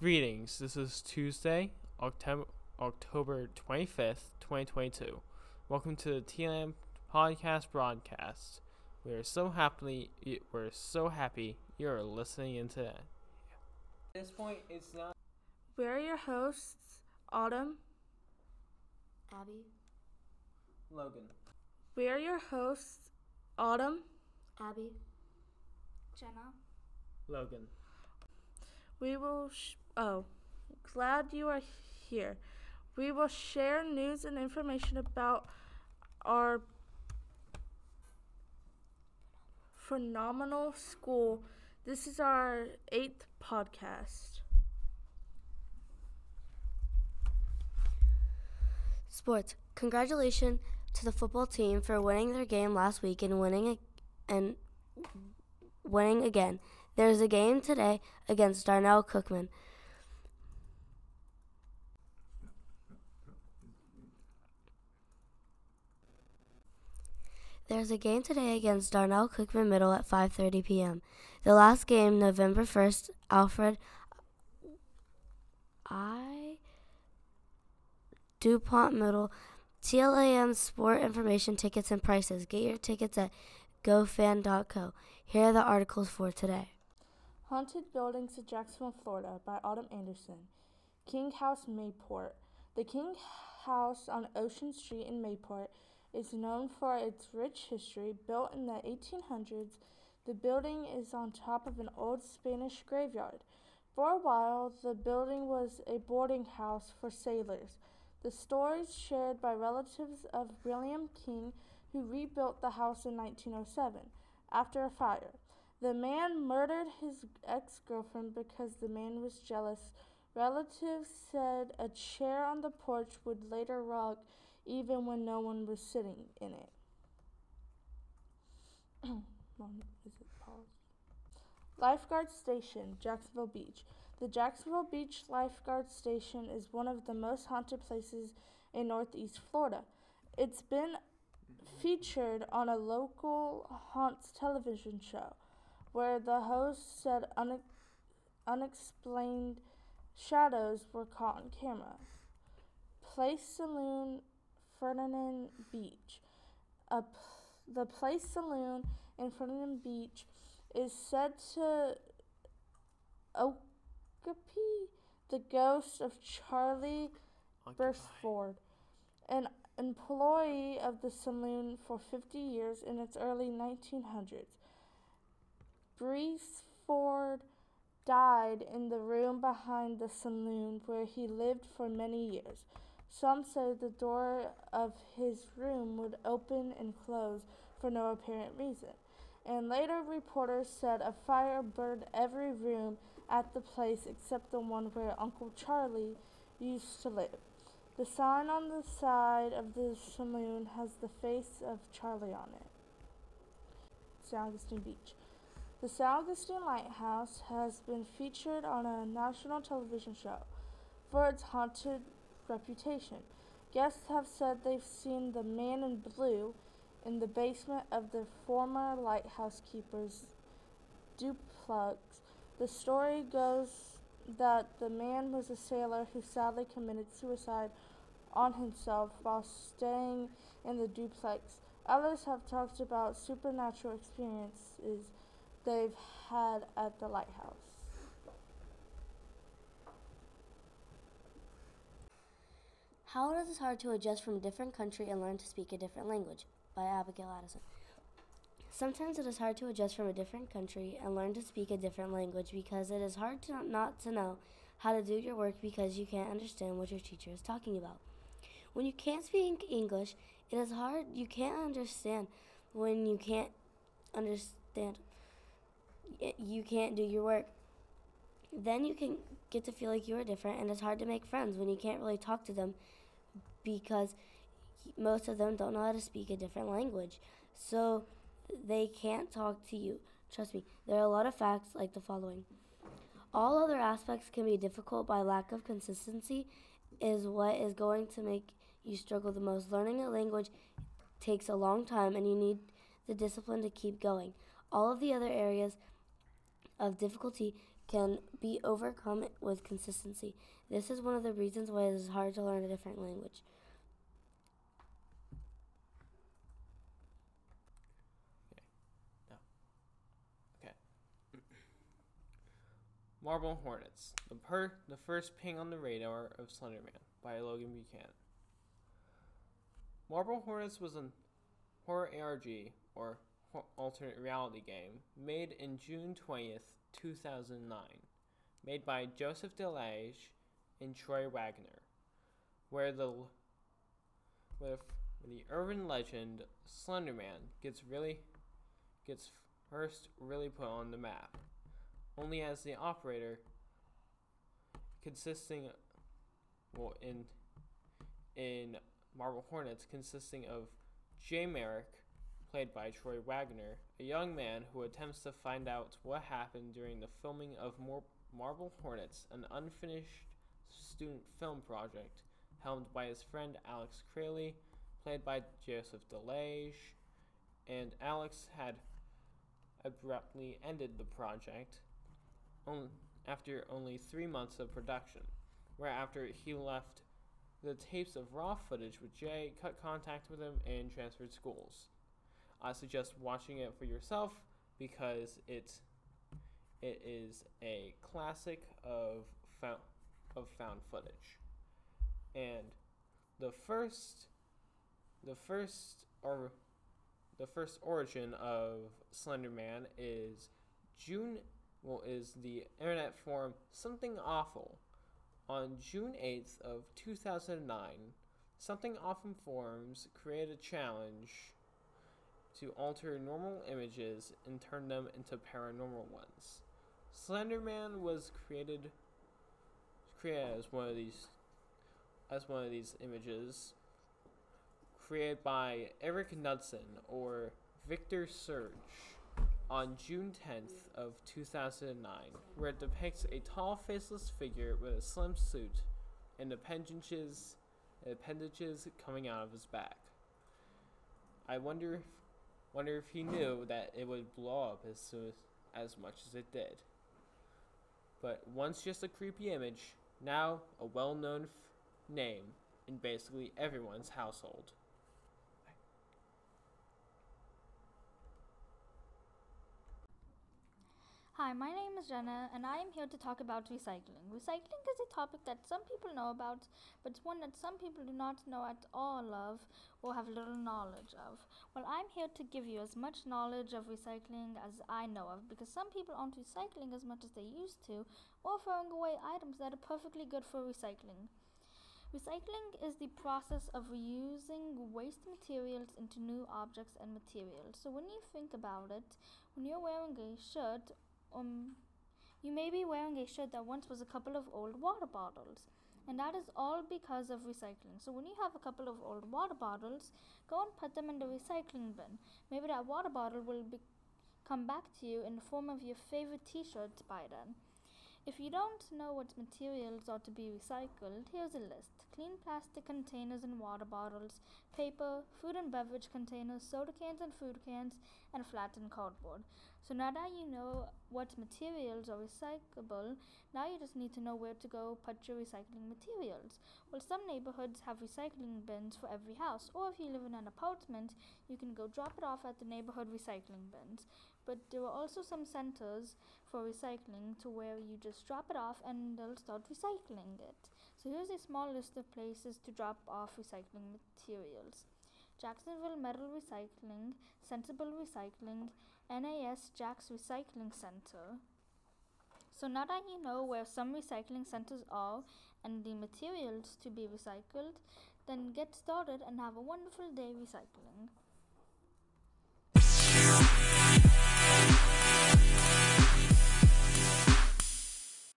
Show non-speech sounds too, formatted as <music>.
Greetings. This is Tuesday, October October 25th, 2022. Welcome to the TLAM podcast broadcast. We are so happily we're so happy you're listening in today. At this point, it's not We're your hosts, Autumn. Abby, Logan. We are your hosts, Autumn. Abby, Jenna. Logan. We will. Sh- oh, glad you are here. We will share news and information about our phenomenal school. This is our eighth podcast. Sports. Congratulations to the football team for winning their game last week and winning and winning again. There's a game today against Darnell Cookman. There's a game today against Darnell Cookman Middle at 5:30 p.m. The last game, November 1st, Alfred I DuPont Middle TLAM Sport Information Tickets and Prices. Get your tickets at gofan.co. Here are the articles for today. Haunted Buildings of Jacksonville, Florida by Autumn Anderson. King House, Mayport. The King House on Ocean Street in Mayport is known for its rich history. Built in the 1800s, the building is on top of an old Spanish graveyard. For a while, the building was a boarding house for sailors. The stories shared by relatives of William King, who rebuilt the house in 1907 after a fire. The man murdered his ex girlfriend because the man was jealous. Relatives said a chair on the porch would later rock even when no one was sitting in it. <clears throat> It paused? Lifeguard Station, Jacksonville Beach. The Jacksonville Beach Lifeguard Station is one of the most haunted places in Northeast Florida. It's been featured on a local haunts television show where the host said une- unexplained shadows were caught on camera. Place Saloon, Fernandina Beach. A p- the Place Saloon in Fernandina Beach is said to occupy the ghost of Charlie Beresford, an employee of the saloon for 50 years in its early 1900s. Beresford died in the room behind the saloon where he lived for many years. Some say the door of his room would open and close for no apparent reason. And later reporters said a fire burned every room at the place except the one where Uncle Charlie used to live. The sign on the side of the saloon has the face of Charlie on it. San Augustine Beach. The San Augustine Lighthouse has been featured on a national television show for its haunted reputation. Guests have said they've seen the man in blue in the basement of the former lighthouse keeper's duplex. The story goes that the man was a sailor who sadly committed suicide on himself while staying in the duplex. Others have talked about supernatural experiences they've had at the lighthouse. How it hard to adjust from a different country and learn to speak a different language by Abigail Addison. Sometimes it is hard to adjust from a different country and learn to speak a different language because it is hard to not to know how to do your work because you can't understand what your teacher is talking about. When you can't speak English, it is hard you can't understand when you can't understand you can't do your work. Then you can get to feel like you are different and it's hard to make friends when you can't really talk to them because most of them don't know how to speak a different language. So they can't talk to you. Trust me, there are a lot of facts like the following. All other aspects can be difficult by lack of consistency is what is going to make you struggle the most. Learning a language takes a long time and you need the discipline to keep going. All of the other areas of difficulty can be overcome with consistency. This is one of the reasons why it is hard to learn a different language. <clears throat> Marble Hornets, the, per- the first ping on the radar of Slenderman by Logan Buchanan. Marble Hornets was a horror ARG, or alternate reality game, made in June 20th, 2009, made by Joseph Delage and Troy Wagner, where the where the urban legend Slenderman gets really gets first really put on the map only as the operator, consisting, well, in in Marble Hornets, consisting of Jay Merrick, played by Troy Wagner, a young man who attempts to find out what happened during the filming of Marble Hornets, an unfinished student film project helmed by his friend Alex Kralie, played by Joseph Delage, and Alex had abruptly ended the project on, after only three months of production, where after he left the tapes of raw footage with Jay, cut contact with him, and transferred schools. I suggest watching it for yourself because it's it is a classic of found, of found footage. And the first the first or the first origin of Slender Man is June well, is the internet forum Something Awful. On June 8th of 2009, Something Awful forums created a challenge to alter normal images and turn them into paranormal ones. Slenderman was created created as one of these as one of these images created by Eric Knudsen or Victor Surge on June 10th of 2009, where it depicts a tall, faceless figure with a slim suit and appendages, appendages coming out of his back. I wonder, wonder if he knew that it would blow up as soon as much as it did. But once just a creepy image, now a well-known name in basically everyone's household. Hi, my name is Jenna, and I am here to talk about recycling. Recycling is a topic that some people know about, but it's one that some people do not know at all of or have little knowledge of. Well, I'm here to give you as much knowledge of recycling as I know of, because some people aren't recycling as much as they used to, or throwing away items that are perfectly good for recycling. Recycling is the process of reusing waste materials into new objects and materials. So, when you think about it, when you're wearing a shirt um, you may be wearing a shirt that once was a couple of old water bottles. And that is all because of recycling. So when you have a couple of old water bottles, go and put them in the recycling bin. Maybe that water bottle will be- come back to you in the form of your favorite t-shirt by then. If you don't know what materials are to be recycled, here's a list. Clean plastic containers and water bottles, paper, food and beverage containers, soda cans and food cans, and flattened cardboard. So now that you know what materials are recyclable, now you just need to know where to go put your recycling materials. Well, some neighborhoods have recycling bins for every house, or if you live in an apartment, you can go drop it off at the neighborhood recycling bins. But there are also some centers for recycling to where you just drop it off and they'll start recycling it. So here's a small list of places to drop off recycling materials. Jacksonville Metal Recycling, Sensible Recycling, NAS Jax Recycling Center. So now that you know where some recycling centers are and the materials to be recycled, then get started and have a wonderful day recycling.